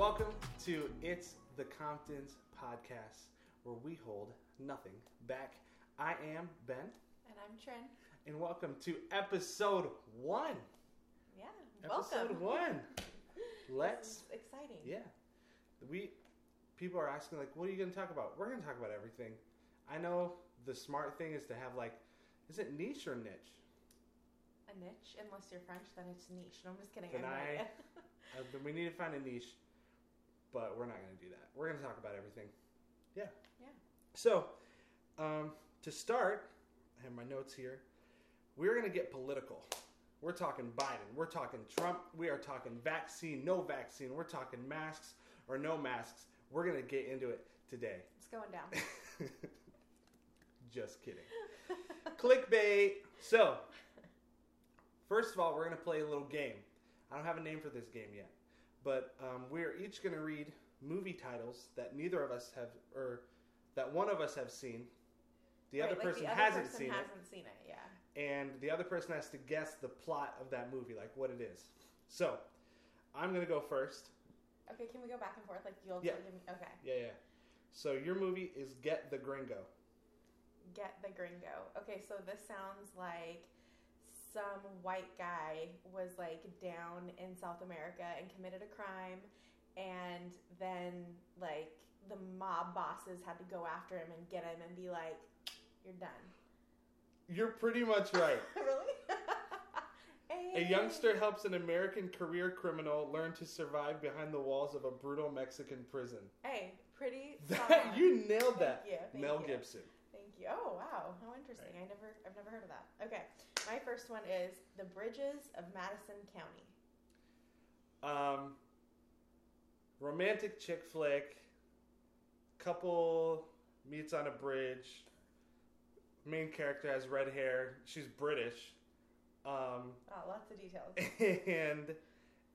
Welcome to It's the Comptons podcast, where we hold nothing back. I am Ben, And I'm Trin. and welcome to episode one. Yeah. Episode welcome. one. Let's, exciting. yeah. We, people are asking, like, what are you going to talk about? We're going to talk about everything. I know the smart thing is to have, like, is it niche or niche? A niche, unless you're French, then it's niche. No, I'm just kidding. Then I'm I- not- Uh, we need to find a niche, but we're not going to do that. We're going to talk about everything. Yeah. Yeah. So, um, to start, I have my notes here. We're going to get political. We're talking Biden. We're talking Trump. We are talking vaccine, no vaccine. We're talking masks or no masks. We're going to get into it today. it's going down. Just kidding. Clickbait. So, first of all, we're going to play a little game. I don't have a name for this game yet, but um, we're each going to read movie titles that neither of us have, or that one of us have seen. The Right, other like person the other hasn't person seen it, hasn't seen it. Yeah. and the other person has to guess the plot of that movie, like what it is. So, I'm going to go first. Okay. Can we go back and forth? Like you'll Yeah. give me. Okay. Yeah, yeah. So, your movie is Get the Gringo. Get the gringo. Okay. So this sounds like some white guy was like down in South America and committed a crime, and then like the mob bosses had to go after him and get him and be like, "You're done." You're pretty much right. really? hey. A youngster helps an American career criminal learn to survive behind the walls of a brutal Mexican prison. Hey, pretty. That you nailed Thank that. you, thank Mel you. Gibson. Thank you. Oh wow, how interesting! I never, I've never heard of that. Okay, my first one is the bridges of Madison County. Um, romantic chick flick. Couple meets on a bridge. Main character has red hair. She's British. Um, Oh, lots of details. and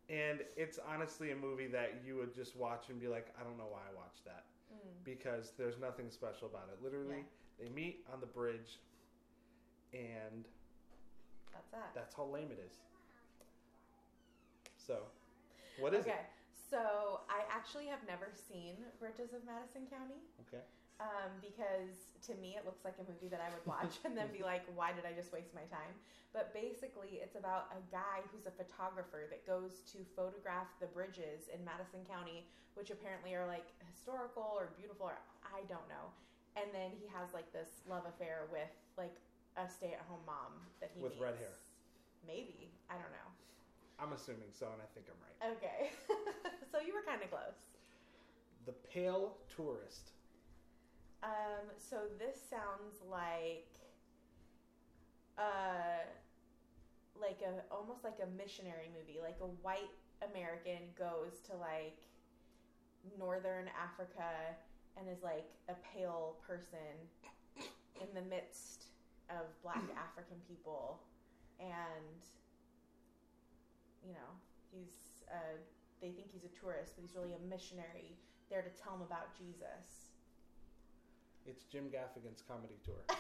and it's honestly a movie that you would just watch and be like, I don't know why I watched that. Mm. because there's nothing special about it. Literally, they meet on the bridge, and That's that. that's how lame it is. So, what is okay, so I actually have never seen Bridges of Madison County. Okay. um, because to me it looks like a movie that I would watch and then be like, why did I just waste my time? But basically, it's about a guy who's a photographer that goes to photograph the bridges in Madison County, which apparently are like historical or beautiful, or I don't know. And then he has like this love affair with like a stay-at-home mom that he With red hair. Maybe I don't know. I'm assuming so, and I think I'm right. Okay, so you were kind of close. The Pale Tourist. Um, so this sounds like uh like a almost like a missionary movie. Like a white American goes to like northern Africa and is like a pale person in the midst of black African people and you know, he's uh they think he's a tourist, but he's really a missionary there to tell them about Jesus. It's Jim Gaffigan's comedy tour. oh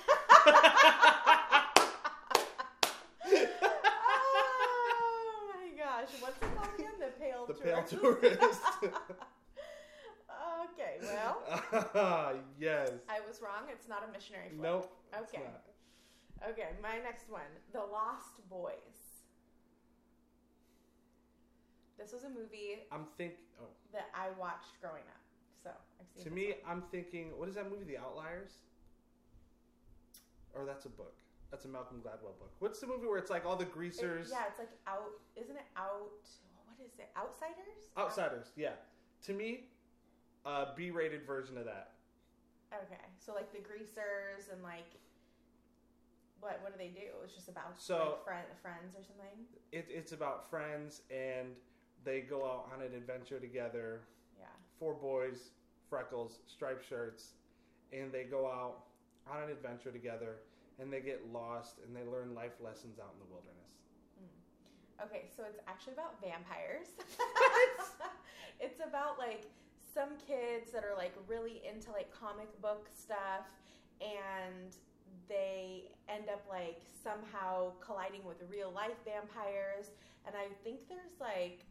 my gosh, what's it called again? The Pale the Tourist. Pale Tourist. okay, well, yes. I was wrong. It's not a missionary flick. Nope. Okay. Okay, my next one, The Lost Boys. This was a movie I'm think. Oh, that I watched growing up, so I've seen. to this me, one. I'm thinking. What is that movie? The Outliers. Or that's a book. That's a Malcolm Gladwell book. What's the movie where it's like all the It- greasers? yeah, it's like out. Isn't it out? What is it? Outsiders. Outsiders, yeah. To me, a B-rated version of that. Okay, so like the greasers and like. What, what do they do? It's just about So- like friend, friends or something. It, it's about friends and they go out on an adventure together. Yeah. Four boys, freckles, striped shirts, and they go out on an adventure together and they get lost and they learn life lessons out in the wilderness. Hmm. Okay, so it's actually about vampires. it's about like some kids that are like really into like comic book stuff and they end up like somehow colliding with real life vampires and I think there's like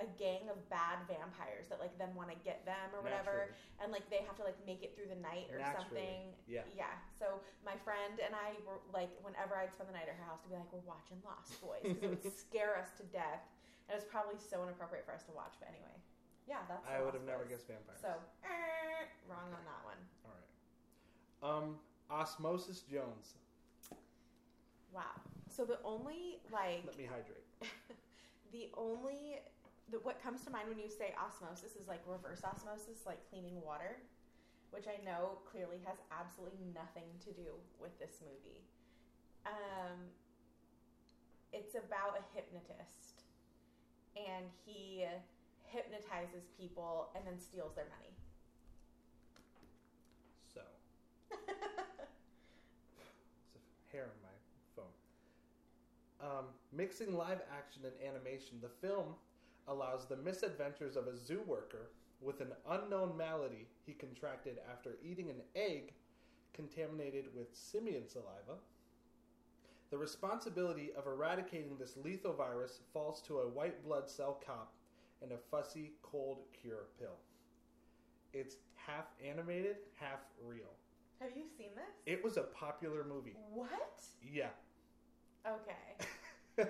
a gang of bad vampires that like then want to get them or whatever Naturally. and like they have to like make it through the night or Naturally. something Yeah. yeah so my friend and i were like whenever i'd spend the night at her house to be like we're watching lost boys because it would scare us to death and it was probably so inappropriate for us to watch but anyway yeah that's I would have never guessed vampires. so eh, wrong on that one All right. Um, Osmosis Jones. wow so the only like Let me hydrate. the only the, what comes to mind when you say osmosis is like reverse osmosis like cleaning water which i know clearly has absolutely nothing to do with this movie um, it's about a hypnotist and he hypnotizes people and then steals their money So, it's a hair on my phone. Um, mixing live action and animation, the film allows the misadventures of a zoo worker with an unknown malady he contracted after eating an egg contaminated with simian saliva. The responsibility of eradicating this lethal virus falls to a white blood cell cop and a fussy cold cure pill. It's half animated, half real. Have you seen this It was a popular movie. what Yeah. okay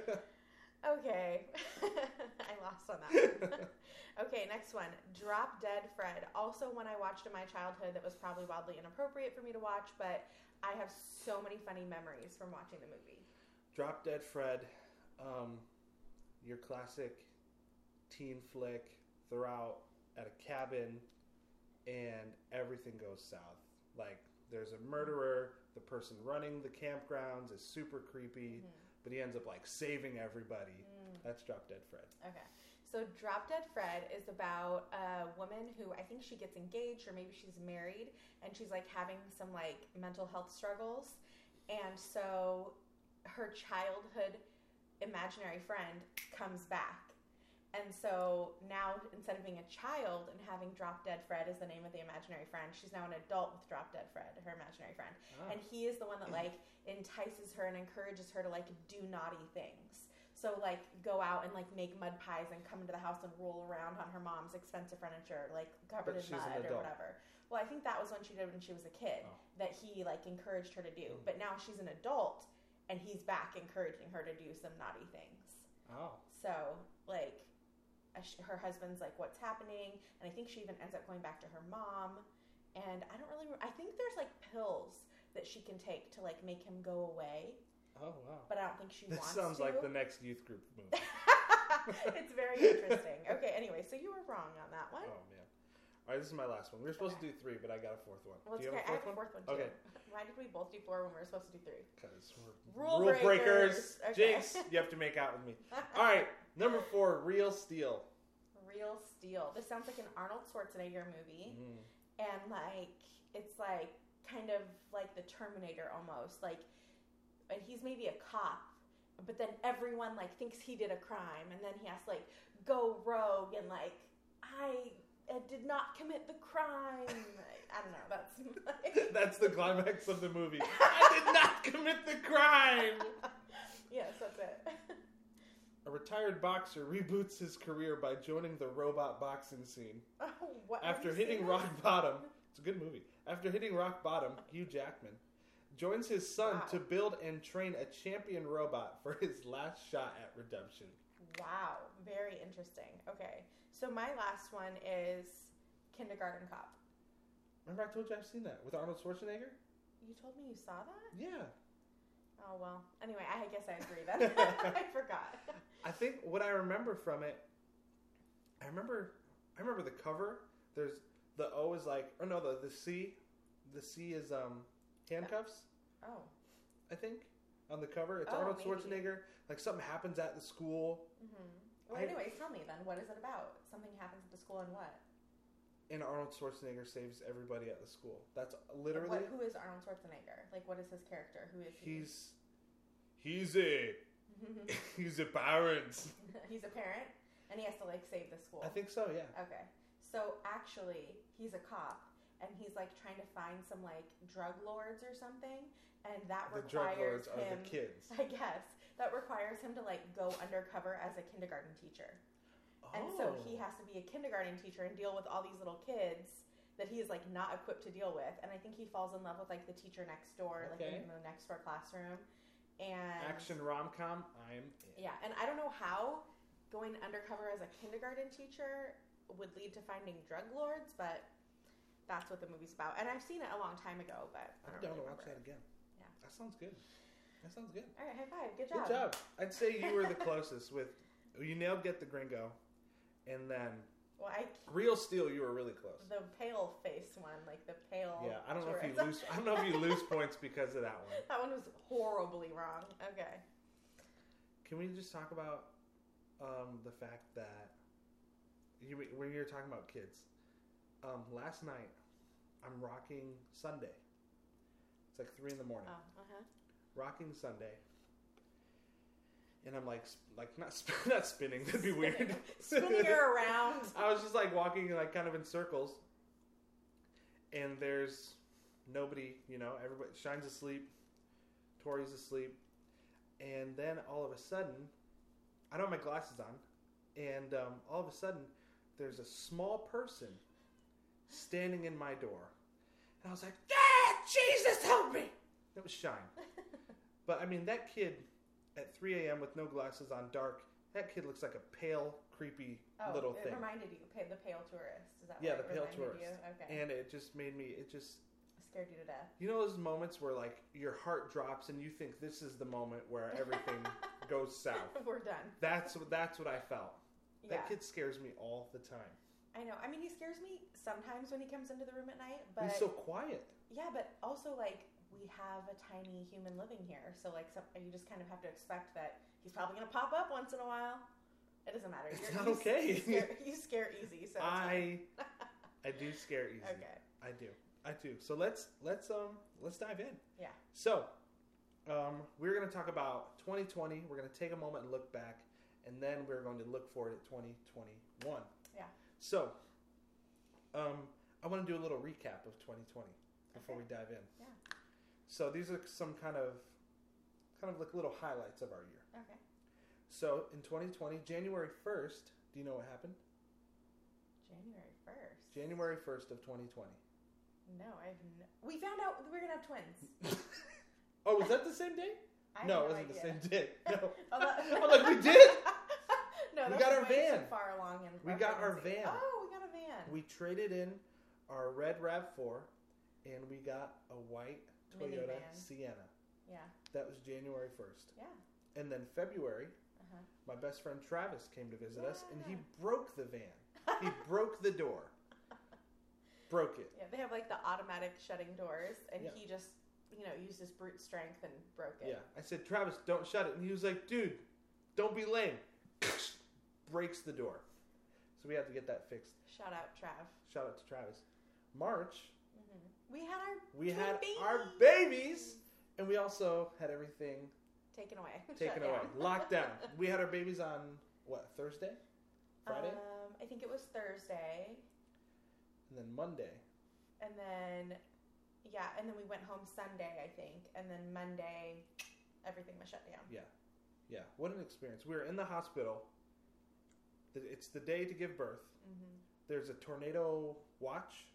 okay i lost on that one Okay, next one. Drop Dead Fred. Also, one I watched in my childhood that was probably wildly inappropriate for me to watch, but I have so many funny memories from watching the movie. Drop Dead Fred, um, your classic teen flick. They're out at a cabin, and everything goes south. Like there's a murderer. The person running the campgrounds is super creepy, mm-hmm. but he ends up like saving everybody. Mm. That's Drop Dead Fred. Okay. So Drop Dead Fred is about a woman who I think she gets engaged or maybe she's married and she's like having some like mental health struggles. And so her childhood imaginary friend comes back. And so now instead of being a child and having Drop Dead Fred as the name of the imaginary friend, she's now an adult with Drop Dead Fred, her imaginary friend. Ah. And he is the one that like entices her and encourages her to like do naughty things. So like go out and like make mud pies and come into the house and roll around on her mom's expensive furniture, like covered But in mud or whatever. Well, I think that was when she did when she was a kid Oh. that he like encouraged her to do. Mm. But now she's an adult and he's back encouraging her to do some naughty things. Oh, So like her husband's like what's happening and I think she even ends up going back to her mom and I don't really re- I think there's like pills that she can take to like make him go away, oh wow. but I don't think she This wants sounds to. like the next youth group movie. it's very interesting. Okay, anyway, so you were wrong on that one. Oh man. All right, this is my last one. We were supposed to do three, but I got a fourth one. Well, do you okay. have I a have a fourth, fourth one too. Okay. Why did we both do four when we were supposed to do three? Because we're Rule breakers. breakers. Okay. Jinx, you have to make out with me. All right, number four, Real Steel. Real Steel. This sounds like an Arnold Schwarzenegger movie, Mm. and like it's like kind of like the Terminator almost. Like, and he's maybe a cop, but then everyone like thinks he did a crime, and then he has to like go rogue and like I uh, did not commit the crime. I don't know. That's like, That's the climax of the movie. I did not commit the crime. yes, that's it. A retired boxer reboots his career by joining the robot boxing scene. Oh, what, After hitting rock this? bottom, it's a good movie. After hitting rock bottom, Hugh Jackman joins his son Wow. to build and train a champion robot for his last shot at redemption. Wow, very interesting. Okay, so my last one is Kindergarten Cop. Remember, I told you I've seen that with Arnold Schwarzenegger? You told me you saw that? Yeah. Oh well. Anyway, I guess I agree then. I forgot. I think what I remember from it, I remember, I remember the cover. There's the O is like, oh no, the the C, the C is um handcuffs. Oh. I think on the cover it's Oh, Arnold maybe. Schwarzenegger. Like something happens at the school, Mm-hmm. Well, I- anyways, tell me then. What is it about? Something happens at the school and what? And Arnold Schwarzenegger saves everybody at the school. That's literally What, who is Arnold Schwarzenegger? Like, what is his character? Who is he? he's he's a he's a parent. he's a parent, and he has to like save the school. I think so. Yeah. Okay. So actually, he's a cop, and he's like trying to find some like drug lords or something, and that The drug requires him. the kids. I guess that requires him to like go undercover as a kindergarten teacher. And so Oh. he has to be a kindergarten teacher and deal with all these little kids that he is like not equipped to deal with. And I think he falls in love with like the teacher next door, like in the next door classroom. And Action rom com. I'm in. yeah, and I don't know how going undercover as a kindergarten teacher would lead to finding drug lords, but that's what the movie's about. And I've seen it a long time ago, but I I'm don't down to watch that it. again. Yeah. That sounds good. That sounds good. All right, high five. Good job. Good job. I'd say you were the closest with you nailed Get the Gringo, and then Well, I Real Steel. You were really close. the pale face one, like the pale. Yeah, I don't know if you lose. I don't know if you lose points because of that one. that one was horribly wrong. Okay. Can we just talk about um, the fact that you, when you're talking about kids, um, last night I'm rocking Sunday. It's like three in the morning. Oh, uh huh. Rocking Sunday, and I'm like, sp- like not sp- not spinning. That'd be weird. Spinning her around. I was just like walking like kind of in circles, and there's nobody. You know, everybody Shine's asleep, Tori's asleep, and then all of a sudden, I don't have my glasses on, and um, all of a sudden, there's a small person standing in my door, and I was like, "Yeah, Jesus, help me!" It was Shine, but I mean that kid at 3 a.m. with no glasses on, dark. That kid looks like a pale, creepy Oh, little it thing. reminded you. The pale tourist. Is that Yeah, what the it pale tourist. You? Okay. and it just made me it just Scared you to death. you know those moments where like your heart drops and you think this is the moment where everything goes south We're done. that's what that's what i felt Yeah. that kid scares me all the time I know. I mean, he scares me sometimes when he comes into the room at night, but he's so quiet yeah, but also like we have a tiny human living here, so like some, you just kind of have to expect that he's probably gonna pop up once in a while. It doesn't matter. It's You're- not you, okay. You scare, you scare easy, so i i do scare easy okay. i do i do so let's let's um let's dive in Yeah. so um we're going to talk about 2020 we're going to take a moment and look back and then we're going to look forward at 2021 Yeah. so um i want to do a little recap of 2020 before Okay. we dive in Yeah. So these are some kind of kind of like little highlights of our year Okay. so in 2020 january 1st do you know what happened January first. january 1st of 2020 No, I've no, we found out we we're gonna have twins. oh was that the same day I no, it wasn't the same day no I'm like, we did? no, We got our way van. Too far along in We got our van. Oh, we got a van. we traded in our red rav4 and we got a white toyota Minivan. sienna. Yeah, that was january 1st yeah. and then february Uh-huh. my best friend travis came to visit us and he broke the van. He broke the door. Broke it. Yeah, they have like the automatic shutting doors, and Yeah. he just, you know, used his brute strength and broke it. yeah. I said travis don't shut it. And he was like dude don't be lame. Breaks the door. So we had to get that fixed. Shout out, Trav. shout out to travis. March We had our we had babies. our babies and we also had everything taken away. taken away, locked down. We had our babies on what Thursday, Friday, Um, I think it was Thursday, and then Monday. and then yeah, and then we went home Sunday, I think, and then Monday, everything was shut down. Yeah, yeah. what an experience! We were in the hospital. It's the day to give birth. hmm There's a tornado watch.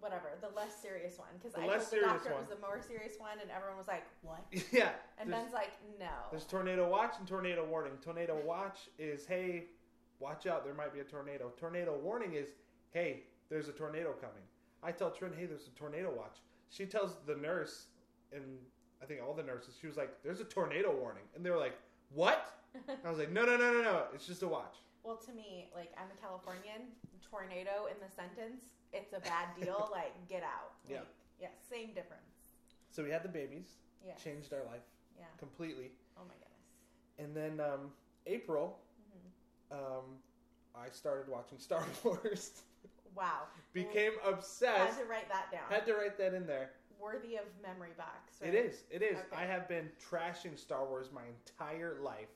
Whatever, the less serious one, because I less told the doctor one. it was the more serious one, and everyone was like, "What?" yeah, And Ben's like, "No." there's tornado watch and tornado warning. Tornado watch is hey, watch out, there might be a tornado. Tornado warning is hey, there's a tornado coming. I tell Trin, hey, there's a tornado watch. She tells the nurse, and I think all the nurses, she was like, there's a tornado warning, and they were like, what? I was like, no, no, no, no, no, it's just a watch. Well, to me, like I'm a Californian, tornado in the sentence, it's a bad deal. like get out. Yeah. Like, yeah, same difference. So we had the babies, Yeah. changed our life Yeah. completely, Oh my goodness. and then um, April, hmm um, I started watching Star Wars. Wow. Became Had obsessed. Had to write that down. Had to write that in there. Worthy of memory box. Right? It is. It is. Okay. I have been trashing Star Wars my entire life,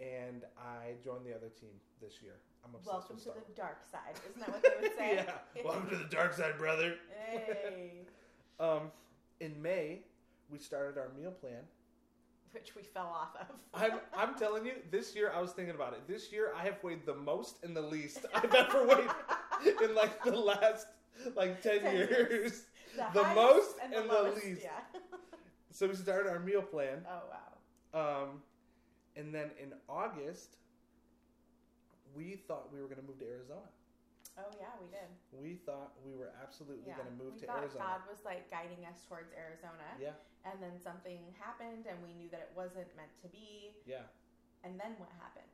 and I joined the other team this year. I'm obsessed Welcome with to Star the dark side. Isn't that what they would say? Yeah. Welcome to the dark side, brother. hey. Um, in May, we started our meal plan which we fell off of. I'm I'm telling you, this year I was thinking about it. This year I have weighed the most and the least I've ever weighed in like the last like ten, 10 years. years. the highest most and the, the lowest, least. Yeah. So we started our meal plan. oh wow. Um, and then in August, we thought we were going to move to Arizona. Oh yeah, we did. We thought we were absolutely Yeah. going to move we to thought Arizona. God was like guiding us towards Arizona, Yeah, and then something happened, and we knew that it wasn't meant to be. yeah. And then what happened?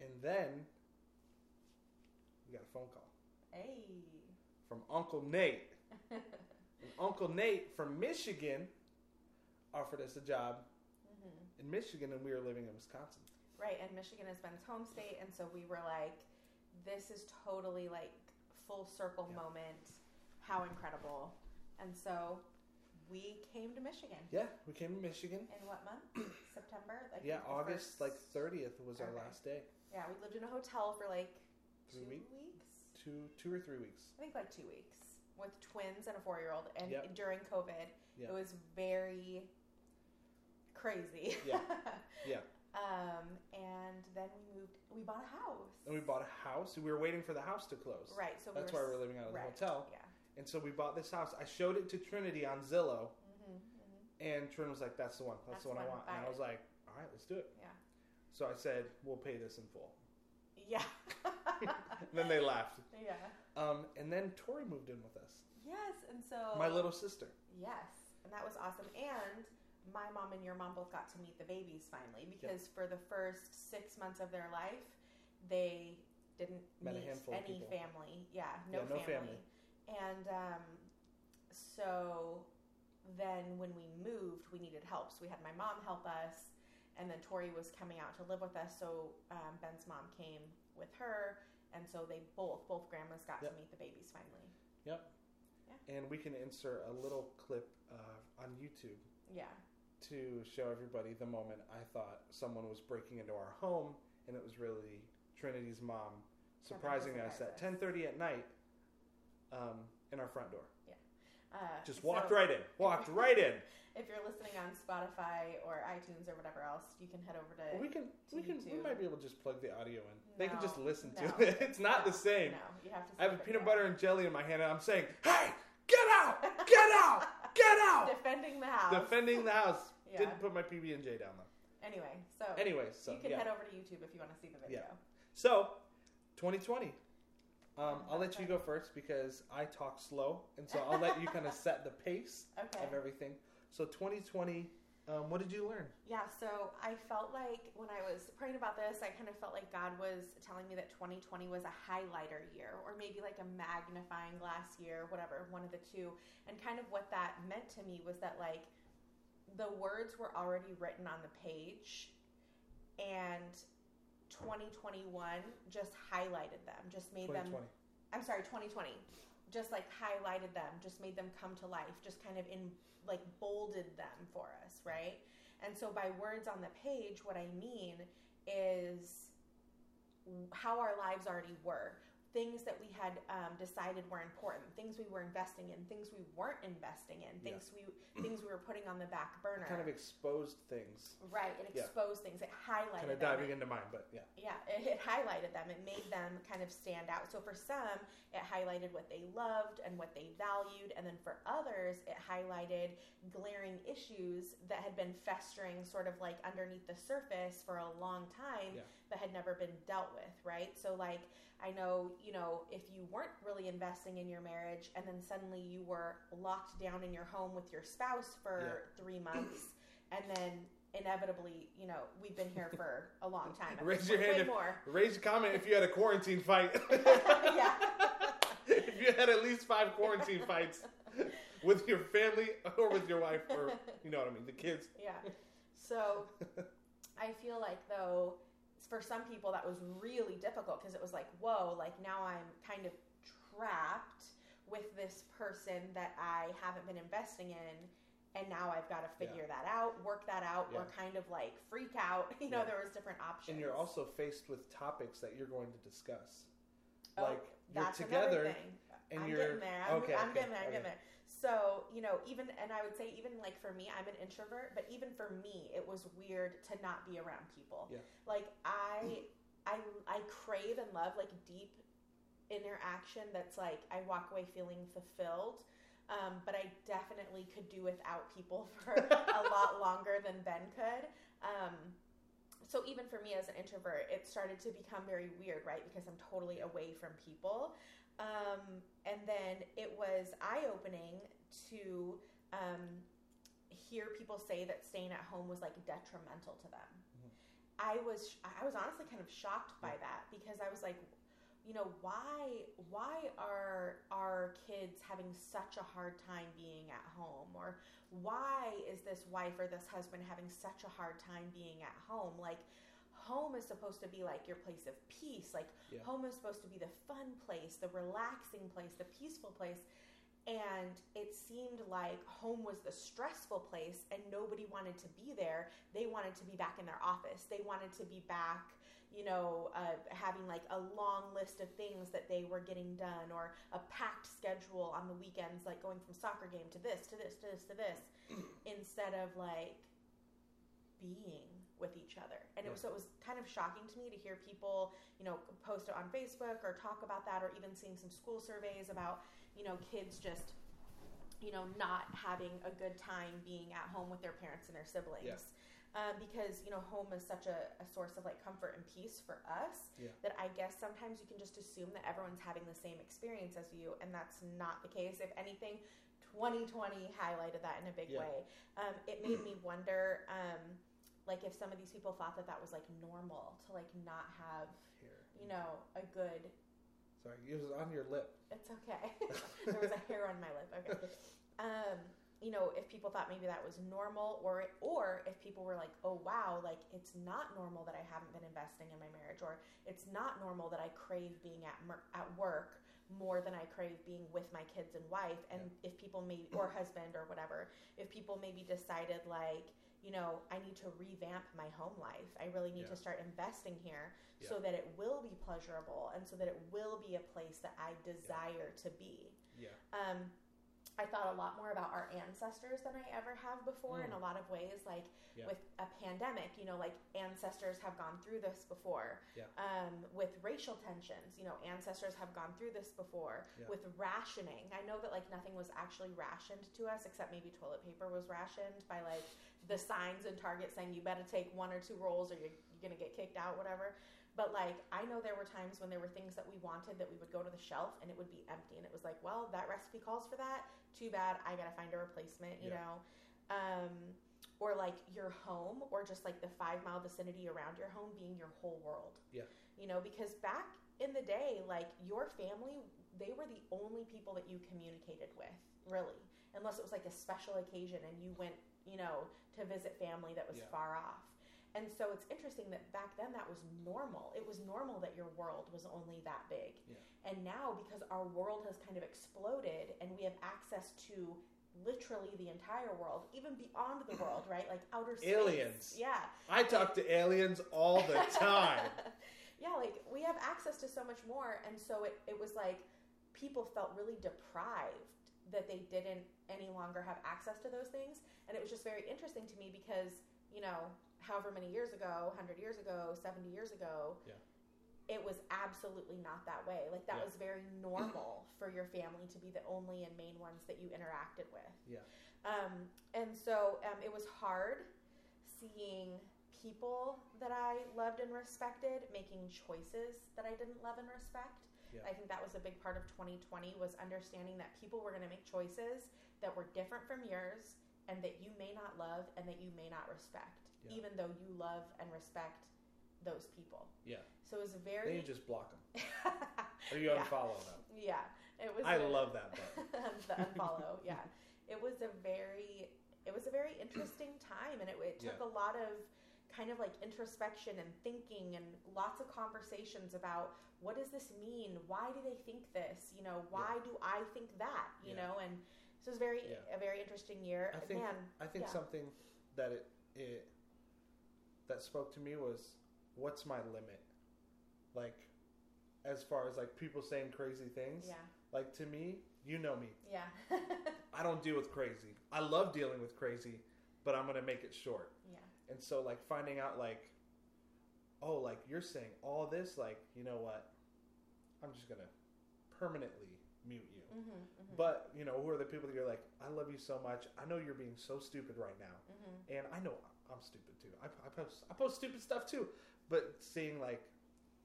And then we got a phone call Hey. from Uncle Nate. And Uncle Nate from Michigan offered us a job hmm in Michigan, and we were living in Wisconsin. Right, and Michigan has been his home state, and so we were like, this is totally like full circle Yeah. moment. How incredible. And so we came to Michigan. Yeah, we came to Michigan. In what month? September? I Yeah, August first- like 30th was our last day. Yeah, we lived in a hotel for like Three two weeks? weeks. Two, two or three weeks. I think like two weeks with twins and a four year old. And Yep. during COVID, Yeah. it was very crazy. Yeah. Yeah. Um, and then we moved. We bought a house. And we bought a house. We were waiting for the house to close. Right. So That's we why were we're living out of the right, hotel. Yeah. And so we bought this house. I showed it to Trinity on Zillow, hmm hmm and Trin was like, "That's the one. That's, That's the one the I want." And I was like, "All right, let's do it." Yeah. So I said, "We'll pay this in full." Yeah. Then they laughed. yeah. Um, and then Tori moved in with us, Yes, and so my little sister. Yes, and that was awesome. And my mom and your mom both got to meet the babies finally because for the first six months of their life, they didn't Met meet any family. Yeah, no, Yeah, no family. family. And um, so then when we moved, we needed help. So we had my mom help us, and then Tori was coming out to live with us. So um, Ben's mom came with her, and so they both both grandmas got Yep. to meet the babies finally. Yep. Yeah. And we can insert a little clip uh, on YouTube Yeah. To show everybody the moment I thought someone was breaking into our home, and it was really Trinity's mom surprising us at 10:30 at night um, in our front door. Uh, Just so walked right in. Walked right in. If you're listening on Spotify or iTunes or whatever else, you can head over to. Well, we can. We can. We might be able to just plug the audio in. They can just listen to no, it. It's not the same. No, you have to. I have a peanut yeah. butter and jelly in my hand, and I'm saying, "Hey, get out! Get out! Get out!" Defending the house. Defending the house. Yeah. Didn't put my PB and J down though. Anyway, so anyway, so you can yeah. head over to YouTube if you want to see the video. So, 2020. Um, I'll let you go first because I talk slow, and so I'll let you kind of set the pace Okay. of everything. So, 2020. Um, what did you learn? Yeah, so I felt like when I was praying about this, I kind of felt like God was telling me that 2020 was a highlighter year, or maybe like a magnifying glass year, whatever, one of the two. And kind of what that meant to me was that, like, the words were already written on the page, and 2021 just highlighted them, just made them I'm sorry, 2020. Just like highlighted them, just made them come to life, just kind of in like bolded them for us, right? And so by words on the page, what I mean is how our lives already were. Things that we had um, decided were important, things we were investing in, things we weren't investing in, Yeah. things we things we were putting on the back burner. Kind of exposed things. right. It Yeah. exposed things. It highlighted Kind of them. diving into mine, but yeah. Yeah, it, it highlighted them. It made them kind of stand out. So for some, it highlighted what they loved and what they valued. And then for others, it highlighted glaring issues that had been festering sort of like underneath the surface for a long time Yeah. that had never been dealt with, right? So, like, I know, you know, if you weren't really investing in your marriage and then suddenly you were locked down in your home with your spouse for three months and then inevitably, you know, we've been here for a long time. I Raise your hand if- more. Raise a comment if you had a quarantine fight. Yeah. if you had at least five quarantine fights with your family or with your wife or you know what I mean, the kids. Yeah. So I feel like though for some people that was really difficult because it was like, whoa, like now I'm kind of trapped with this person that I haven't been investing in and now I've got to figure that out, work that out, or kind of like freak out. You know, Yeah. there was different options. And you're also faced with topics that you're going to discuss. Oh, like you're together. And I'm you're getting there. I'm, okay. I'm okay, getting there. I'm okay. getting there. So, you know, even, and I would say, even like for me, I'm an introvert, but even for me, it was weird to not be around people. Yeah. Like, I, I, I crave and love like deep interaction that's like, I walk away feeling fulfilled. Um, but I definitely could do without people for a lot longer than Ben could. Um, so even for me as an introvert, it started to become very weird, right? Because I'm totally away from people. Um, and then it was eye opening to um, hear people say that staying at home was like detrimental to them. Mhm. I was I was honestly kind of shocked by that because I was like, you know, why why are our kids having such a hard time being at home or why is this wife or this husband having such a hard time being at home? Like home is supposed to be like your place of peace. Like Yeah. home is supposed to be the fun place, the relaxing place, the peaceful place. And it seemed like home was the stressful place and nobody wanted to be there. They wanted to be back in their office. They wanted to be back, you know, uh, having like a long list of things that they were getting done or a packed schedule on the weekends, like going from soccer game to this, to this, to this, to this, instead of like being with each other. And it was, so it was kind of shocking to me to hear people, you know, post it on Facebook or talk about that, or even seeing some school surveys about, you know, kids just, you know, not having a good time being at home with their parents and their siblings. Yeah. Um, because you know home is such a, a source of like comfort and peace for us Yeah. that I guess sometimes you can just assume that everyone's having the same experience as you, and that's not the case. If anything, 2020 highlighted that in a big Yeah. way. Um, it made me wonder, um, like if some of these people thought that that was like normal to like not have, Here. you know, a good. Sorry, it was on your lip. It's okay. there was a hair on my lip. Okay. Um, you know, if people thought maybe that was normal, or or if people were like, oh wow, like it's not normal that I haven't been investing in my marriage, or it's not normal that I crave being at mer- at work more than I crave being with my kids and wife. And if people maybe or husband or whatever, if people maybe decided like, you know, I need to revamp my home life. I really need Yeah. to start investing here Yeah. so that it will be pleasurable and so that it will be a place that I desire to be. Yeah. Um, I thought a lot more about our ancestors than I ever have before in Mm. a lot of ways. Like Yeah. with a pandemic, you know, like ancestors have gone through this before. Yeah. Um, with racial tensions, you know, ancestors have gone through this before. Yeah. With rationing, I know that like nothing was actually rationed to us except maybe toilet paper was rationed by like the signs in Target saying you better take one or two rolls or you're, you're gonna get kicked out, whatever. But like, I know there were times when there were things that we wanted that we would go to the shelf and it would be empty, and it was like, well, that recipe calls for that. Too bad, I gotta find a replacement. You Yeah. know, um, or like your home, or just like the five mile vicinity around your home being your whole world. Yeah. You know, because back in the day, like your family, they were the only people that you communicated with, really, unless it was like a special occasion and you went, you know, to visit family that was Yeah. far off. And so it's interesting that back then that was normal. It was normal that your world was only that big. Yeah. And now, because our world has kind of exploded and we have access to literally the entire world, even beyond the world, right? Like outer space. Aliens. Yeah. I talk to aliens all the time. yeah, like we have access to so much more. And so it, it was like people felt really deprived that they didn't any longer have access to those things. And it was just very interesting to me because, you know, however many years ago, 100 years ago, 70 years ago, Yeah. it was absolutely not that way. Like that Yeah. was very normal for your family to be the only and main ones that you interacted with. Yeah. Um, and so um, it was hard seeing people that I loved and respected making choices that I didn't love and respect. Yeah. I think that was a big part of 2020 was understanding that people were going to make choices that were different from yours and that you may not love and that you may not respect, Yeah. even though you love and respect those people. Yeah. So it was a Then very you just block them. Or you Yeah. them. yeah, it was. I a- love that button. the unfollow. Yeah, it was a very, it was a very interesting time, and it, it took Yeah. a lot of kind of like introspection and thinking, and lots of conversations about what does this mean? Why do they think this? You know, why do I think that? You Yeah. know, and so was very Yeah. a very interesting year. I think Man, I think yeah. something that it, it that spoke to me was what's my limit? Like as far as like people saying crazy things, yeah, Like to me, you know me. Yeah. I don't deal with crazy. I love dealing with crazy, but I'm gonna make it short. And so like finding out like, oh, like you're saying all this, like you know what? I'm just gonna permanently mute you. Mm-hmm, mm-hmm, But you know, who are the people that you're like, I love you so much. I know you're being so stupid right now, mm-hmm. and I know I'm stupid too. I, I post I post stupid stuff too. But seeing like,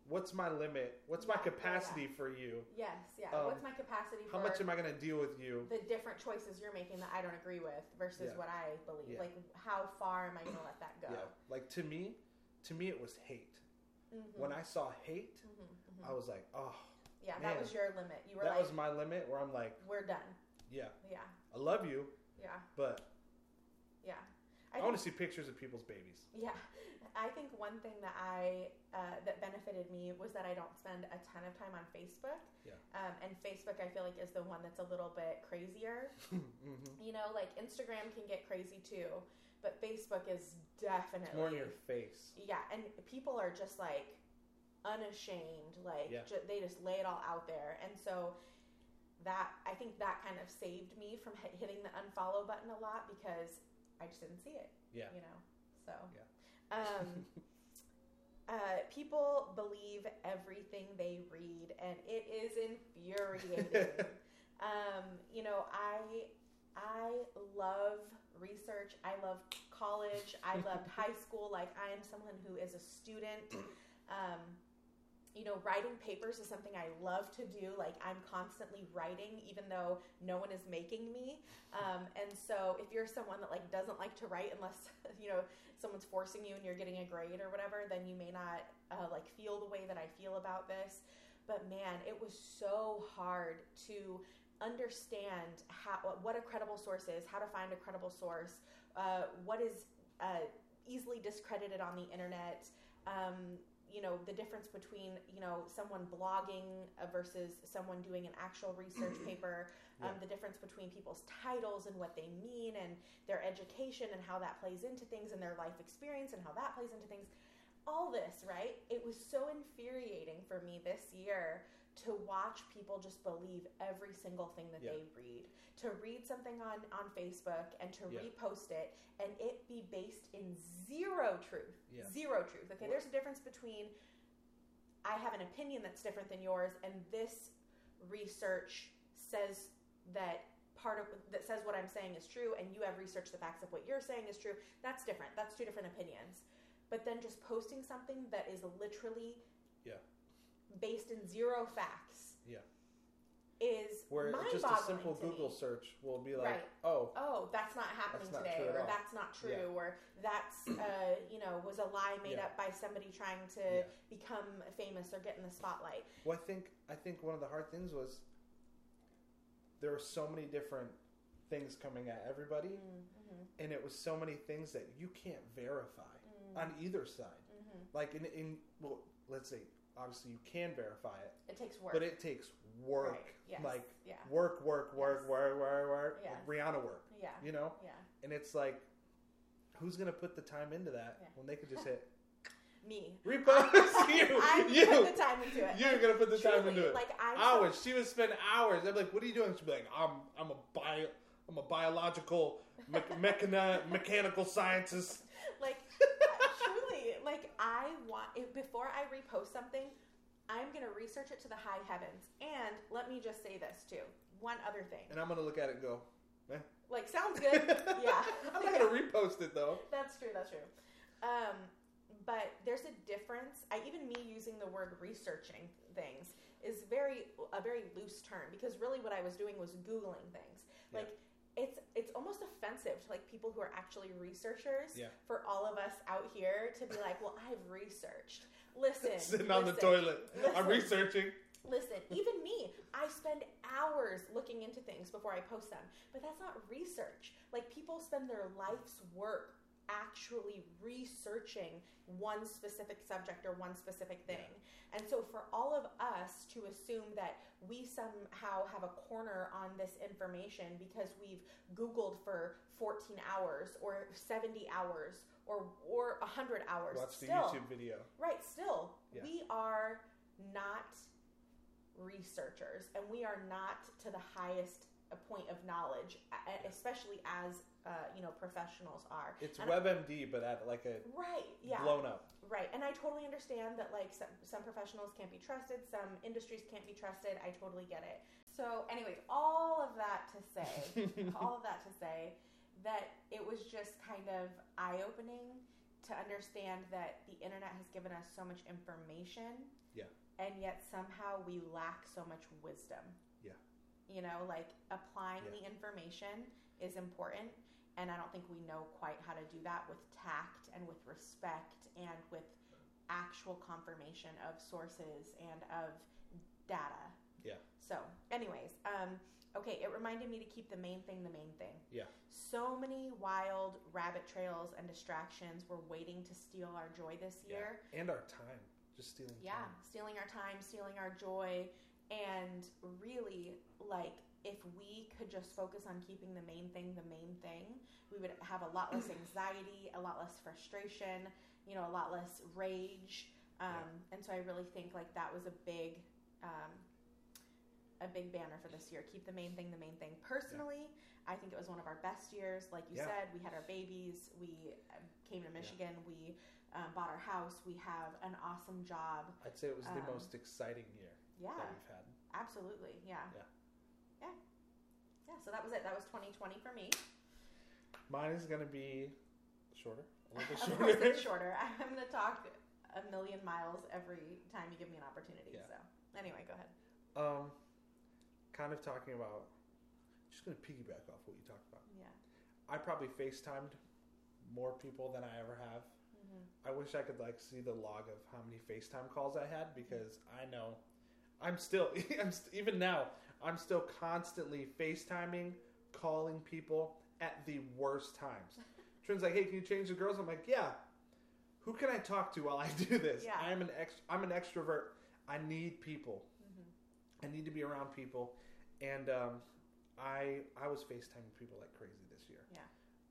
what's my limit? What's my Yeah, yeah, capacity for you? Yes, yeah. Um, What's my capacity for How much am I gonna deal with you? the different choices you're making that I don't agree with versus Yeah. what I believe? Yeah. Like, how far am I going to let that go? Yeah, like to me, to me it was hate. Mm-hmm. When I saw hate, hmm I was like, oh, yeah, that was your limit. You were that like, was my limit. Where I'm like, we're done. yeah, Yeah, I love you, yeah, but yeah. I, I, want to see pictures of people's babies. yeah. I think one thing that I uh, that benefited me was that I don't spend a ton of time on Facebook. Yeah. Um, and Facebook, I feel like, is the one that's a little bit crazier. hmm You know, like Instagram can get crazy too, but Facebook is definitely It's more in your face. yeah and people are just like unashamed like Yeah. ju- they just lay it all out there and so that i think that kind of saved me from hitting the unfollow button a lot because i just didn't see it Yeah. you know so. Yeah. um uh, people believe everything they read and it is infuriating. Um, you know i i love research. I love college. I loved high school. Like i am someone who is a student. Um, you know writing papers is something i love to do. Like i'm constantly writing even though no one is making me. Um, and so if you're someone that like doesn't like to write unless you know someone's forcing you and you're getting a grade or whatever then you may not uh, like feel the way that i feel about this. But man it was so hard to understand how what a credible source is how to find a credible source uh, what is uh, easily discredited on the internet. Um, know the difference between you know someone blogging versus someone doing an actual research paper um, the difference between people's titles and what they mean and their education and how that plays into things and their life experience and how that plays into things. All this right it was so infuriating for me this year to watch people just believe every single thing that Yeah. they read to read something on on facebook and to Yeah. repost it and it be based in zero truth Yeah. zero truth okay What- there's a difference between i have an opinion that's different than yours and this research says that part of that says what i'm saying is true and you have researched the facts of what you're saying is true that's different that's two different opinions but then just posting something that is literally Yeah. Based in zero facts Yeah. is Where just a simple to me. Google search will be like, Right. oh, oh, that's not happening That's today, at or that's not true, Yeah. or that's uh, you know was a lie made Yeah. up by somebody trying to Yeah. become famous or get in the spotlight. Well, I think I think one of the hard things was there were so many different things coming at everybody, Mm-hmm. and it was so many things that you can't verify Mm-hmm. on either side. Like in in well, let's say obviously you can verify it, It takes work. but it takes work. Right. Yes. Like yeah, work, work, work, Yes. work, work, work. Yes. Rihanna work. yeah, You know, yeah. and it's like, who's gonna put the time into that Yeah. when they could just hit Me. repost you? You. I you. put the time into it. You're gonna put the time into it. Like I'm hours. She would spend hours. I'd be like, "What are you doing?" She'd be like, "I'm I'm a bio I'm a biological me- mechana- mechanical scientist." like like i want it, before i repost something i'm going to research it to the high heavens. And let me just say this too. One other thing. And I'm gonna look at it and go, like sounds good. Yeah. I'm not gonna repost it though. that's true that's true. Um, but there's a difference. I even me using the word researching things is very a very loose term because really what i was doing was googling things. Yeah. It's it's almost offensive to like people who are actually researchers Yeah. for all of us out here to be like well i've researched listen Sitting on the listen, toilet, I'm researching. Listen, even me, I spend hours looking into things before I post them. But that's not research. Like people spend their life's work actually researching one specific subject or one specific thing. And so for all of us to assume that we somehow have a corner on this information because we've googled for 14 hours or 70 hours or or 100 hours Watch the still YouTube video. Right, still, Yeah. we are not researchers, and we are not to the highest point of knowledge, especially as uh, you know professionals are. It's And- WebMD, but at like a Right. Yeah. blown up. Right, and I totally understand that like some, some professionals can't be trusted, some industries can't be trusted. I totally get it. So, anyways, all of that to say, all of that to say that it was just kind of eye opening to understand that the internet has given us so much information. Yeah. And yet somehow we lack so much wisdom. Yeah. You know, like applying Yeah. the information is important. And I don't think we know quite how to do that with tact and with respect and with actual confirmation of sources and of data. Yeah. So, anyways, um, okay, it reminded me to keep the main thing the main thing. Yeah. So many wild rabbit trails and distractions were waiting to steal our joy this year. yeah. and our time, just stealing. Yeah, time. stealing our time, stealing our joy, and really, like, if we could just focus on keeping the main thing the main thing, we would have a lot less anxiety, a lot less frustration, you know, a lot less rage. Um, And so I really think like that was a big, um, a big banner for this year. Keep the main thing the main thing. Personally, I think it was one of our best years. Like you Yeah. said, we had our babies. We uh, came to Michigan. We um, bought our house. We have an awesome job. I'd say it was the Um, most exciting year Yeah, that we've had. absolutely. Yeah. Yeah. Yeah. Yeah. So that was it. That was 2020 for me. Mine is going to be shorter, a little bit Of course, it's shorter. I'm going to talk a million miles every time you give me an opportunity. Yeah. So anyway, go ahead. um, kind of talking about. Just going to piggyback off what you talked about. Yeah. I probably FaceTimed more people than I ever have. hmm I wish I could like see the log of how many FaceTime calls I had because I know I'm still I'm st- even now I'm still constantly FaceTiming, calling people at the worst times. Trent's like, "Hey, can you change the girls?" I'm like, "Yeah." Who can I talk to while I do this? Yeah. I'm an ex- I'm an extrovert. I need people. hmm I need to be around people, and um, I I was FaceTiming people like crazy this year. Yeah.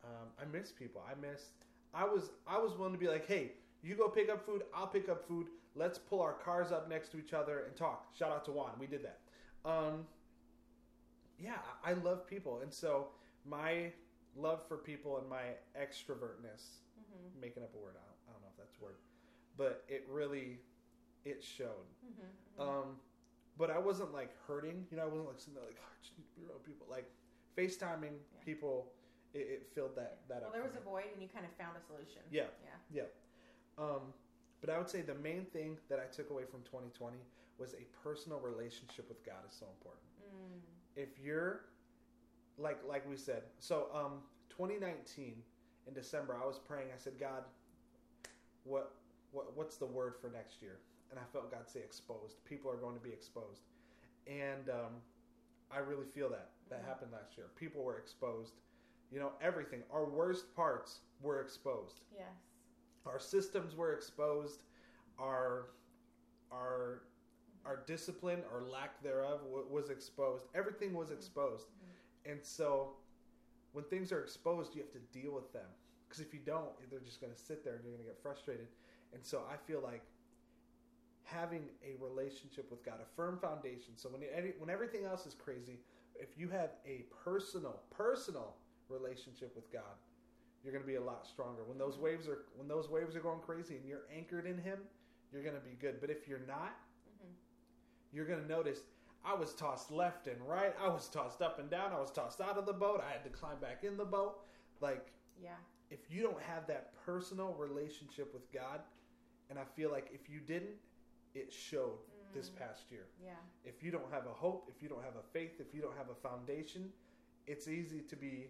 Um, I miss people. I miss. I was I was willing to be like, hey, you go pick up food. I'll pick up food. Let's pull our cars up next to each other and talk. Shout out to Juan. We did that. Um, yeah, I love people, and so my love for people and my extrovertness, hmm making up a word. I don't, I don't know if that's a word, but it really it showed. hmm Um, but I wasn't like hurting. You know, I wasn't like sitting there like, oh, I just need to be around people. Like FaceTiming Yeah. people, it, it filled that that well, up. there was a void, and you kind of found a solution. Yeah. Yeah. Um, but I would say the main thing that I took away from 2020 was a personal relationship with God is so important. Mm. If you're like like we said, so um, 2019 in December, I was praying. I said, God, what what what's the word for next year? And I felt God say exposed. People are going to be exposed, and um, I really feel that that Mhm. happened last year. People were exposed. You know, everything. Our worst parts were exposed Yes. Our systems were exposed our our our discipline or lack thereof wa- was exposed. Everything was exposed. Mm-hmm. And so when things are exposed you have to deal with them. Because if you don't they're just going to sit there and you're going to get frustrated. And so i feel like having a relationship with god a firm foundation. So when any, when everything else is crazy if you have a personal personal relationship with god you're going to be a lot stronger. When those waves are when those waves are going crazy and you're anchored in him you're going to be good. But if you're not hmm you're going to notice i was tossed left and right. I was tossed up and down. I was tossed out of the boat. I had to climb back in the boat. Like Yeah. if you don't have that personal relationship with god and i feel like if you didn't it showed this Mm. past year. Yeah. if you don't have a hope if you don't have a faith if you don't have a foundation it's easy to be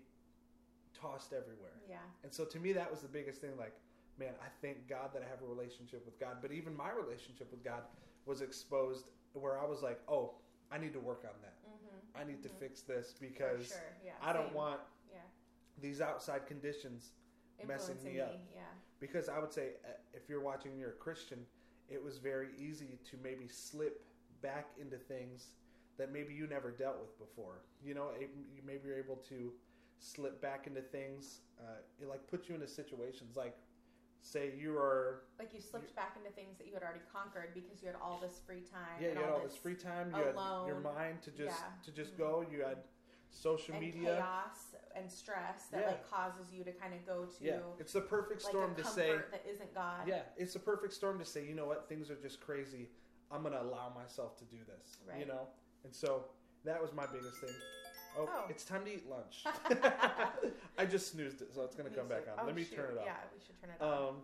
tossed everywhere Yeah. and so to me, that was the biggest thing. Like, man, I thank God that I have a relationship with God. But even my relationship with God was exposed where I was like, oh, I need to work on that. Mm-hmm. I need to Mhm. fix this because sure. Yeah. I don't same. want Yeah. these outside conditions. Messing Influencing me up. Yeah. Because I would say, uh, if you're watching, and you're a Christian, it was very easy to maybe slip back into things that maybe you never dealt with before. You know, it, maybe you're able to slip back into things. Uh, it like puts you into situations like say you are Like you slipped back into things that you had already conquered because you had all this free time. yeah you had all all this free time you had your mind to just Yeah. to just Mhm. go you had social and media chaos and stress that Yeah. like causes you to kind of go to yeah it's the perfect like storm a to say that isn't God. yeah it's the perfect storm to say you know what things are just crazy i'm gonna allow myself to do this you know and so that was my biggest thing oh, Oh. it's time to eat lunch i just snoozed it so it's gonna come back on Oh, let me shoot. turn it off Yeah, we should turn it off. Um,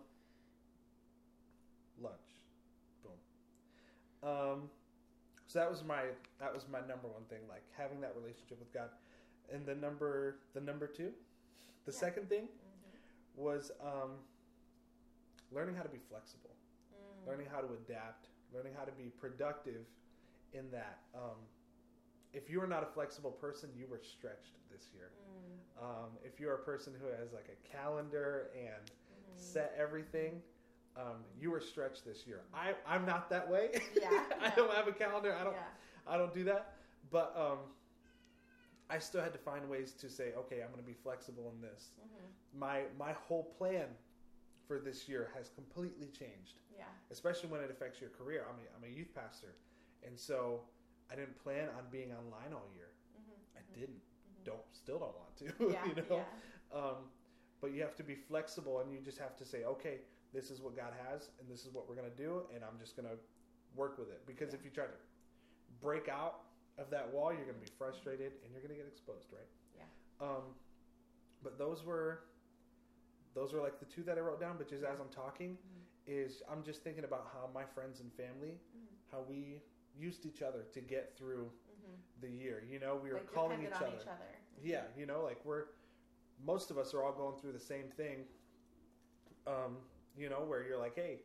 lunch. Boom. Um, so that was my that was my number one thing, like having that relationship with God. And the number the number two, the Yeah. second thing Mhm. was um, learning how to be flexible, Mm. learning how to adapt, learning how to be productive. In that, um, if you are not a flexible person, you were stretched this year. Mm. Um, if you're a person who has like a calendar and Mhm. set everything. Um, you were stretched this year. I, I'm not that way. Yeah, I don't have a calendar. I don't. Yeah. I don't do that. But um, I still had to find ways to say, okay, I'm going to be flexible in this. Mhm. My my whole plan for this year has completely changed, Yeah. especially when it affects your career. I'm a, I'm a youth pastor, and so I didn't plan on being online all year. Mhm. I didn't. Mhm. Don't still don't want to. Yeah. you know. Yeah. Um, but you have to be flexible and you just have to say, okay, this is what God has and this is what we're going to do and I'm just going to work with it. Because Yeah. if you try to break out of that wall, you're going to be frustrated and you're going to get exposed, right? Yeah. Um, but those were those were like the two that I wrote down. But just as I'm talking, Mhm. is I'm just thinking about how my friends and family, Mhm. how we used each other to get through Mhm. the year. You know, we were Like calling each other. each other. Yeah, you know, like we're most of us are all going through the same thing. Um, you know, where you're like, hey,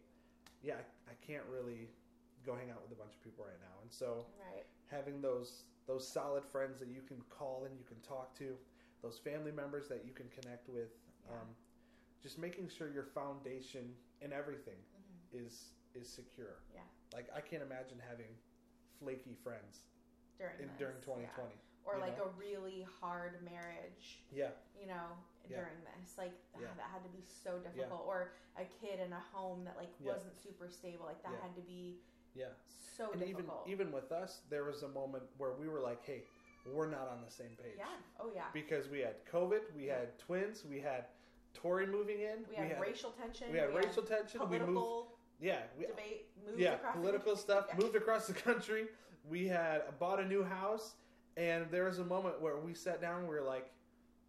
yeah, I, I can't really go hang out with a bunch of people right now, and so Right. having those those solid friends that you can call and you can talk to, those family members that you can connect with, Yeah. um, just making sure your foundation and everything Mhm. is is secure. Yeah. Like I can't imagine having flaky friends During in this, during yeah. 2020. or like know? a really hard marriage Yeah. you know Yeah. during this like ah, Yeah. that had to be so difficult or a kid in a home that like Yeah. wasn't super stable like that Yeah. had to be Yeah. so and even difficult even with us, there was a moment where we were like, "Hey, we're not on the same page." yeah oh yeah Because we had COVID, we Yeah. had twins, we had Tori moving in, we had, racial tension we had racial tension. We moved, political yeah, we, debate moved yeah, across the political stuff. Yeah. Moved across the country. We had bought a new house, and there was a moment where we sat down. and We were like,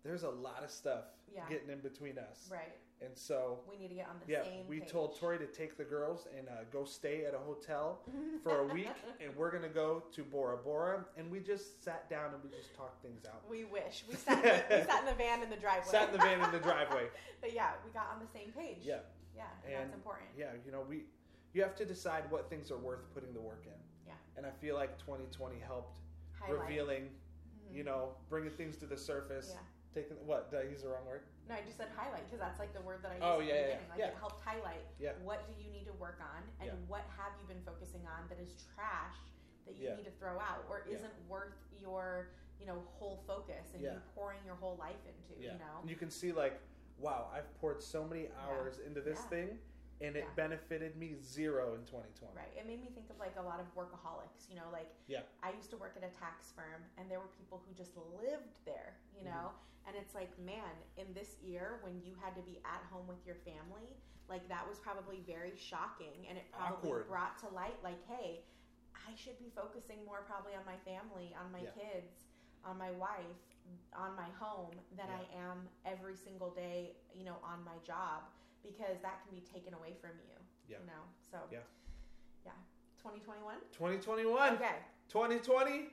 "There's a lot of stuff Yeah. getting in between us," right and so. we need to get on the Yeah, same we page. told Tori to take the girls and uh, go stay at a hotel for a week, and we're gonna go to Bora Bora, and we just sat down and we just talked things out. we wish we sat, we sat in the van in the driveway Sat in the van in the driveway. but yeah we got on the same page Yeah, yeah and, And- that's important yeah. You know, we you have to decide what things are worth putting the work in. Yeah. And I feel like 2020 helped Highlight. revealing, Mhm. you know, bringing things to the surface. yeah Taking what? Did I use the wrong word? No, I just said highlight because that's like the word that I used Oh, at yeah, the yeah, beginning. Like yeah. it helped highlight Yeah. what do you need to work on and Yeah. what have you been focusing on that is trash that you Yeah. need to throw out or isn't worth your you know whole focus and Yeah. you pouring your whole life into. Yeah. You know, And you can see like, wow, I've poured so many hours into this Yeah. thing, and it Yeah. benefited me zero in 2020. right? It made me think of like a lot of workaholics. You know, like Yeah. I used to work at a tax firm and there were people who just lived there. You Mm-hmm. know, and it's like man, in this year when you had to be at home with your family. Like that was probably very shocking, and it probably Awkward. brought to light, like, hey, I should be focusing more probably on my family, on my Yeah. kids, on my wife, on my home than Yeah. I am every single day, you know, on my job because that can be taken away from you. Yeah. You know, so Yeah. yeah. 2021. 2021, Okay. 2020,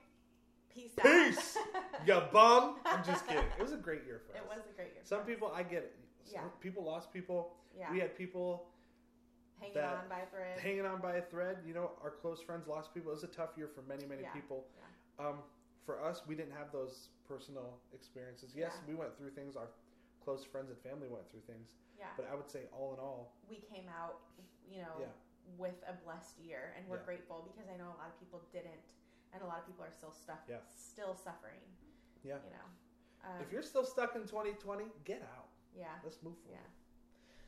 Peace out. Peace! you bum. I'm just kidding. It was a great year for us. it was a great year. Some people, I get it. Some Yeah. People lost people. yeah, We had people hanging on by a thread. hanging on by a thread. You know, our close friends lost people. It was a tough year for many, many Yeah. people. Um, for us, we didn't have those personal experiences. Yes, Yeah. we went through things. Our close friends and family went through things. yeah, But I would say, all in all, we came out, you know, Yeah. with a blessed year, and we're Yeah. grateful because I know a lot of people didn't, and a lot of people are still stuck, Yeah. still suffering. Yeah. you know. Um, if you're still stuck in 2020, get out. yeah, Let's move forward. yeah.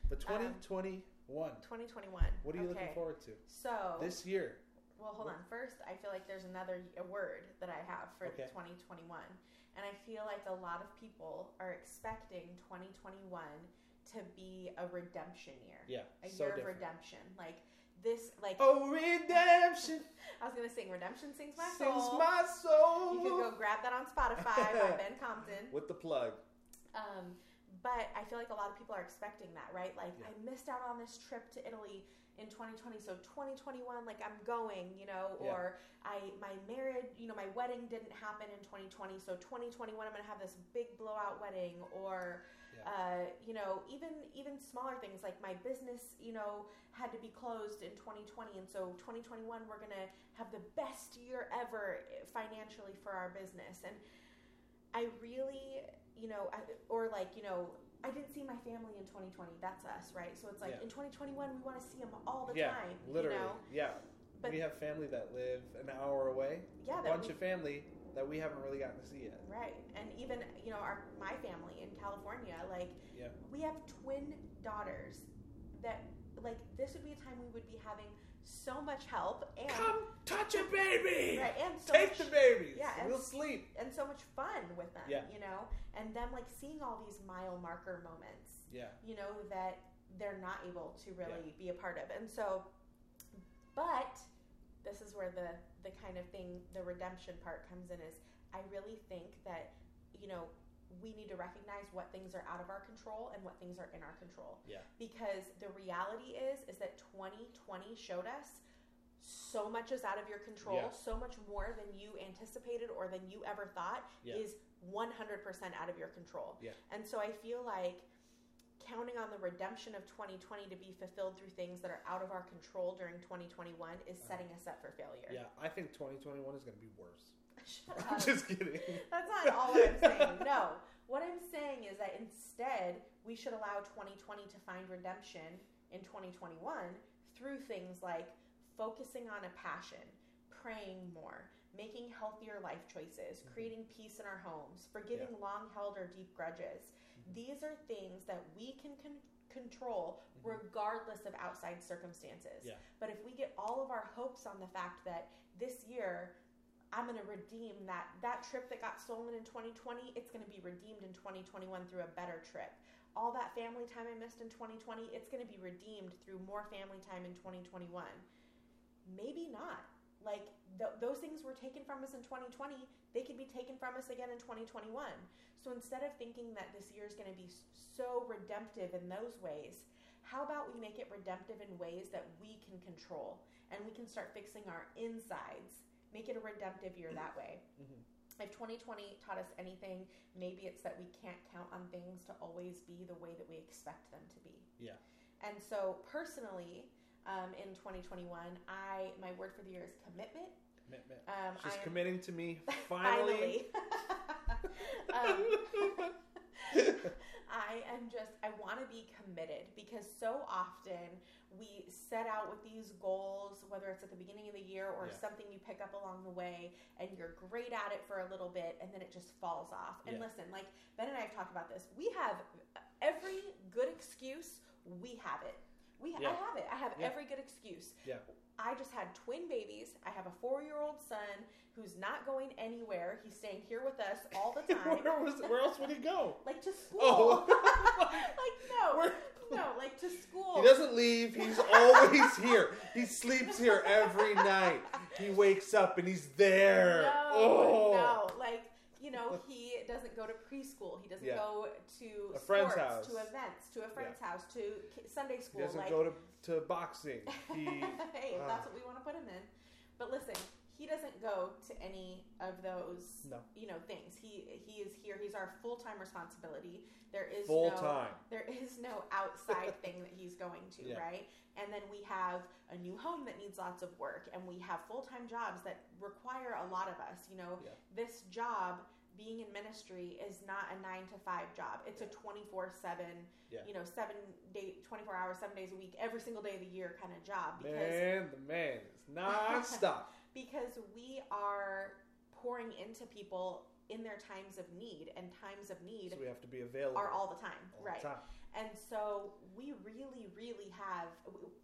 But 2021. 2021. What are you okay. looking forward to So this year? Well, hold on. First, I feel like there's another a word that I have for Okay. 2021, and I feel like a lot of people are expecting 2021 to be a redemption year, Yeah, a so year of redemption. Like this, like Oh, redemption I was gonna sing "Redemption Sings My Soul. sings Soul." my soul. you can go grab that on Spotify by Ben Compton. with the plug. Um, but I feel like a lot of people are expecting that, right? Like Yeah. I missed out on this trip to Italy in 2020, so 2021, like I'm going, you know, Yeah. or I my marriage, you know, my wedding didn't happen in 2020, so 2021 I'm gonna have this big blowout wedding, or Yeah. uh, you know, even even smaller things like my business, you know, had to be closed in 2020, and so 2021 we're gonna have the best year ever financially for our business, and I really, you know, or like, you know, I didn't see my family in 2020. That's us, right? So it's like Yeah. in 2021, we want to see them all the yeah, time. literally. You know? Yeah. But- we have family that live an hour away. Yeah, a bunch we- of family that we haven't really gotten to see yet. Right. And even, you know, our my family in California, like, Yeah. we have twin daughters that, like, this would be a time we would be having so much help and, Come touch a baby. right, and so Take much, the babies. Yeah, and we'll sleep. and so much fun with them, Yeah. you know, and them like seeing all these mile marker moments Yeah. you know, that they're not able to really be a part of. And so, but this is where the, the kind of thing, the redemption part comes in is I really think that, you know, we need to recognize what things are out of our control and what things are in our control. Yeah. Because the reality is, is that 2020 showed us so much is out of your control, Yeah. so much more than you anticipated or than you ever thought Yeah. is 100% out of your control. Yeah. And so I feel like counting on the redemption of 2020 to be fulfilled through things that are out of our control during 2021 is uh-huh. setting us up for failure. Yeah. I think 2021 is going to be worse. Shut I'm up. just kidding. That's not all what I'm saying. No. What I'm saying is that instead, we should allow 2020 to find redemption in 2021 through things like focusing on a passion, praying more, making healthier life choices, mm-hmm. creating peace in our homes, forgiving long held or deep grudges. Mm-hmm. These are things that we can con- control mm-hmm. regardless of outside circumstances. Yeah. But if we get all of our hopes on the fact that this year I'm going to redeem that that trip that got stolen in 2020, it's going to be redeemed in 2021 through a better trip. All that family time I missed in 2020, it's going to be redeemed through more family time in 2021. Maybe not. Like th- those things were taken from us in 2020, they could be taken from us again in 2021. So instead of thinking that this year is going to be so redemptive in those ways, how about we make it redemptive in ways that we can control and we can start fixing our insides? Make it a redemptive year that way. Mhm. If 2020 taught us anything, maybe it's that we can't count on things to always be the way that we expect them to be. Yeah. And so personally, um, in 2021, I my word for the year is commitment. Commitment. Um, She's am- committing to me finally. um, I am just, I want to be committed because so often we set out with these goals, whether it's at the beginning of the year or Yeah. something you pick up along the way, and you're great at it for a little bit, and then it just falls off. And Yeah. listen, like Ben and I have talked about this. We have uh, every good excuse, we have it. We, I have it. I have Yeah. every good excuse. Yeah. I just had twin babies. I have a four year old son who's not going anywhere. He's staying here with us all the time. where, was, where else would he go? like to oh. school. Oh. like no, Where- no, like to school. He doesn't leave. He's always here. He sleeps here every night. He wakes up and he's there. No, oh. no, like you know, he doesn't go to preschool. He doesn't Yeah. go to A friend's sports, house. to events, to a friend's house, to Sunday He school. doesn't like, go to, to boxing. He hey, if Ah. that's what we want to put him in. But listen, he doesn't go to any of those, No. you know, things. He he is here. He's our full time responsibility. There is full no, time. There is no outside thing that he's going to, Yeah. right? And then we have a new home that needs lots of work, and we have full time jobs that require a lot of us. You know, Yeah. this job being in ministry is not a nine to five job. It's a twenty four seven, Yeah. you know, seven day, twenty four hours, seven days a week, every single day of the year kind of job because Man, the man is non-stop. because we are pouring into people in their times of need, and times of need So we have to be available are all the time, all right? the time. And so we really, really have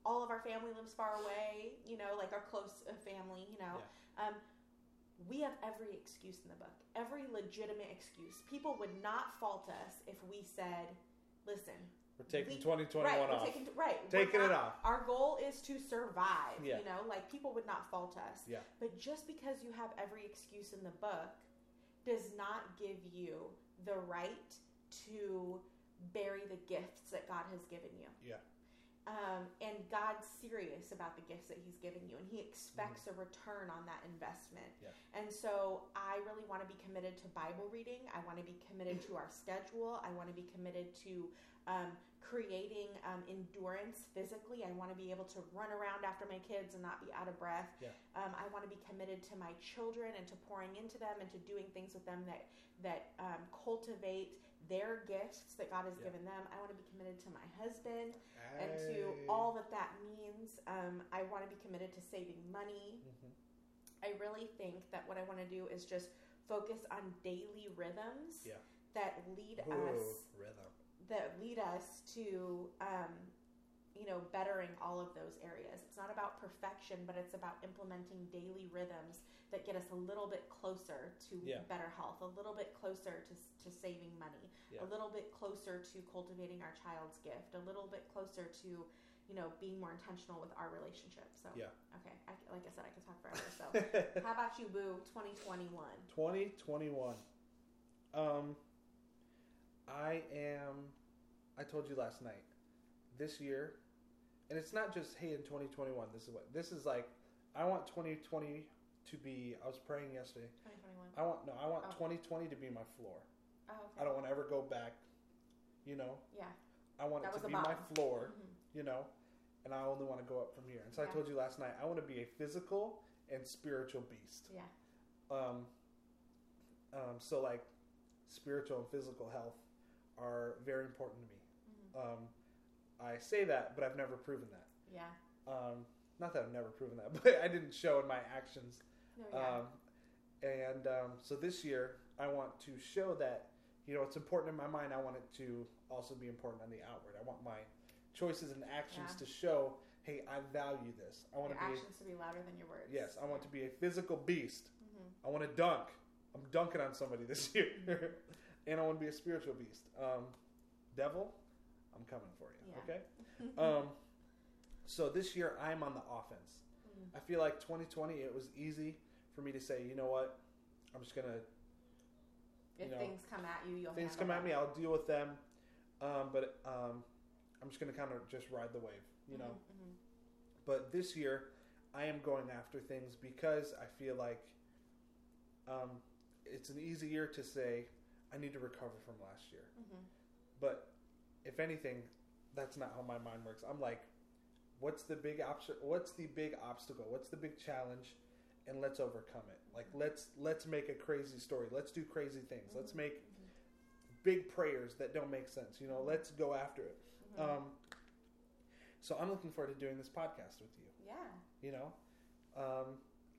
all of our family lives far away, you know, like our close uh, family, you know. Um, we have every excuse in the book, every legitimate excuse. People would not fault us if we said, listen, We're taking we- 2021 right, off. taking, right, Taking it off. Our goal is to survive, Yeah. you know, like people would not fault us. Yeah. But just because you have every excuse in the book does not give you the right to bury the gifts that God has given you. Yeah. Um, and God's serious about the gifts that He's given you, and He expects a return on that investment. Yeah. And so, I really want to be committed to Bible reading. I want to be committed to our schedule. I want to be committed to um, creating um, endurance physically. I want to be able to run around after my kids and not be out of breath. Yeah. Um, I want to be committed to my children and to pouring into them and to doing things with them that that um, cultivate their gifts that God has Yeah. given them. I want to be committed to my husband and to all that that means. Um, I want to be committed to saving money. Mhm. I really think that what I want to do is just focus on daily rhythms Yeah. that lead Ooh, us rhythm. that lead us to um, you know bettering all of those areas. It's not about perfection, but it's about implementing daily rhythms that get us a little bit closer to Yeah. better health, a little bit closer to to saving money, Yeah. a little bit closer to cultivating our child's gift, a little bit closer to you know being more intentional with our relationship. So Yeah. okay, I, like I said, I could talk forever. So how about you, Boo? Twenty twenty one. 2021. Um, I am. I told you last night. This year, and it's not just hey in 2021. This is what this is like. I want 2020 to be. I was praying yesterday. Twenty twenty one. I want no. I want Oh. 2020 to be my floor. Oh, okay. I don't want to ever go back. You know. Yeah. I want That it was to the be my bottom. floor. Mhm. You know. And I only want to go up from here. And so I Yeah. told you last night. I want to be a physical and spiritual beast. Yeah. Um, um, so like spiritual and physical health are very important to me. Mhm. Um, I say that, but I've never proven that. Yeah. Um, not that I've never proven that, but I didn't show in my actions. No, yeah. Um, and um, so this year, I want to show that you know it's important in my mind. I want it to also be important on the outward. I want my choices and actions Yeah. to show, hey, I value this. I want your to be actions to be louder than your words. yes, I want to be a physical beast. hmm I want to dunk. I'm dunking on somebody this year, and I want to be a spiritual beast. Um, devil, I'm coming for you. Yeah. Okay. Um, so this year I'm on the offense. Mhm. I feel like 2020 it was easy for me to say, you know what, I'm just gonna If you know, things come at you, you'll things come at me, I'll deal with them. Um, but um, I'm just gonna kind of just ride the wave, you know. Mhm, mhm. But this year, I am going after things because I feel like um, it's an easy year to say I need to recover from last year. Mhm. But if anything, that's not how my mind works. I'm like, what's the big option? What's the big obstacle? What's the big challenge? And let's overcome it. Like let's let's make a crazy story. Let's do crazy things. Let's make big prayers that don't make sense. You know, let's go after it. mhm. Um, so I'm looking forward to doing this podcast with you. yeah. You know, um,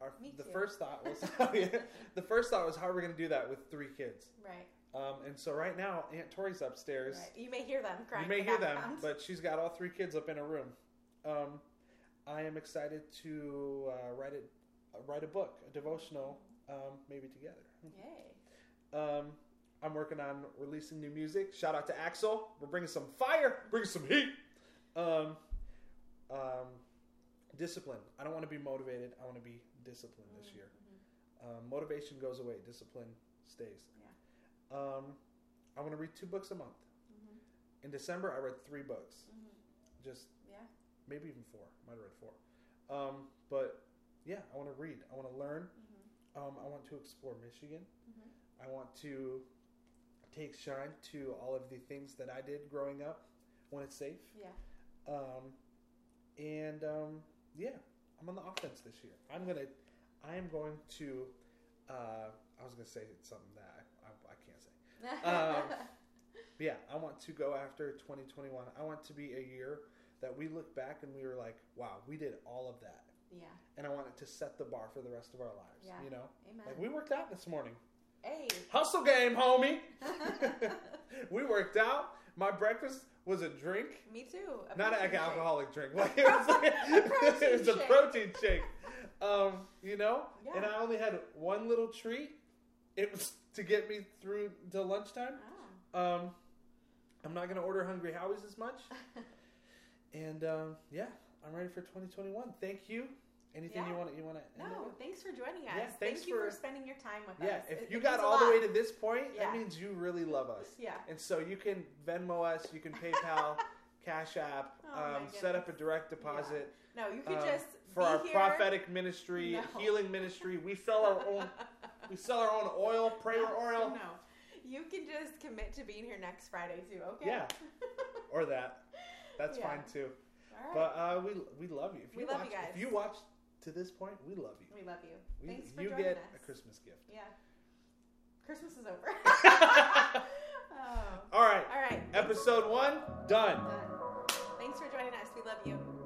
our, the first thought was the first thought was how are we going to do that with three kids? Right. Um, and so right now Aunt Tori's upstairs. Right. You may hear them crying. You may hear them, but she's got all three kids up in a room. Um, I am excited to uh, write it, write a book, a devotional, um, maybe together. Yay. Um, I'm working on releasing new music. Shout out to Axel. We're bringing some fire, bringing some heat. Um, um, discipline. I don't want to be motivated. I want to be disciplined this Mhm, year. Um, motivation goes away. Discipline stays. Yeah. Um, I want to read two books a month. Mhm, In December, I read three books. mhm. Just Yeah. maybe even four. Might have read four. Um, but yeah, I want to read. I want to learn. Mhm, Um, I want to explore Michigan. mhm. I want to take Shine to all of the things that I did growing up when it's safe. Yeah. Um, and um, yeah, I'm on the offense this year. I'm gonna, I am going to. Uh, I was gonna say something that I, I, I can't say. Um, yeah, I want to go after 2021. I want to be a year that we look back and we were like, wow, we did all of that. Yeah. And I want it to set the bar for the rest of our lives. Yeah. You know, Amen. like we worked out this morning. Hey. Hustle game, homie. we worked out. My breakfast was a drink, Me too. Not an alcoholic drink. Like it was, like, A protein it was a shake. protein shake. Um, you know, and I only had one little treat. It was to get me through to lunchtime. Oh. Um, I'm not gonna order Hungry Howie's as much. And um, yeah, I'm ready for 2021. Thank you. Anything you Yeah. want? You want to? No, thanks for joining us. Yeah, thanks Thank you for, for- spending your time with Yeah, us. Yeah, if It- you it got all the way to this point, that means you really love us. Yeah. And so you can Venmo us, you can PayPal, Cash App, Oh, um, set up a direct deposit No, you could um, just for our here. prophetic ministry, No. healing ministry. We sell our own. We sell our own oil, prayer no, oil, No, you can just commit to being here next Friday too. Okay. Yeah. or that. That's fine too. Right. But uh, we we love you. If We you love watch, you guys. If you watch to this point, we love you. we love you. We, Thanks for you joining get us. a Christmas gift. Yeah. Christmas is over. oh. All right, All right. episode one done. Done. Thanks for joining us. We love you.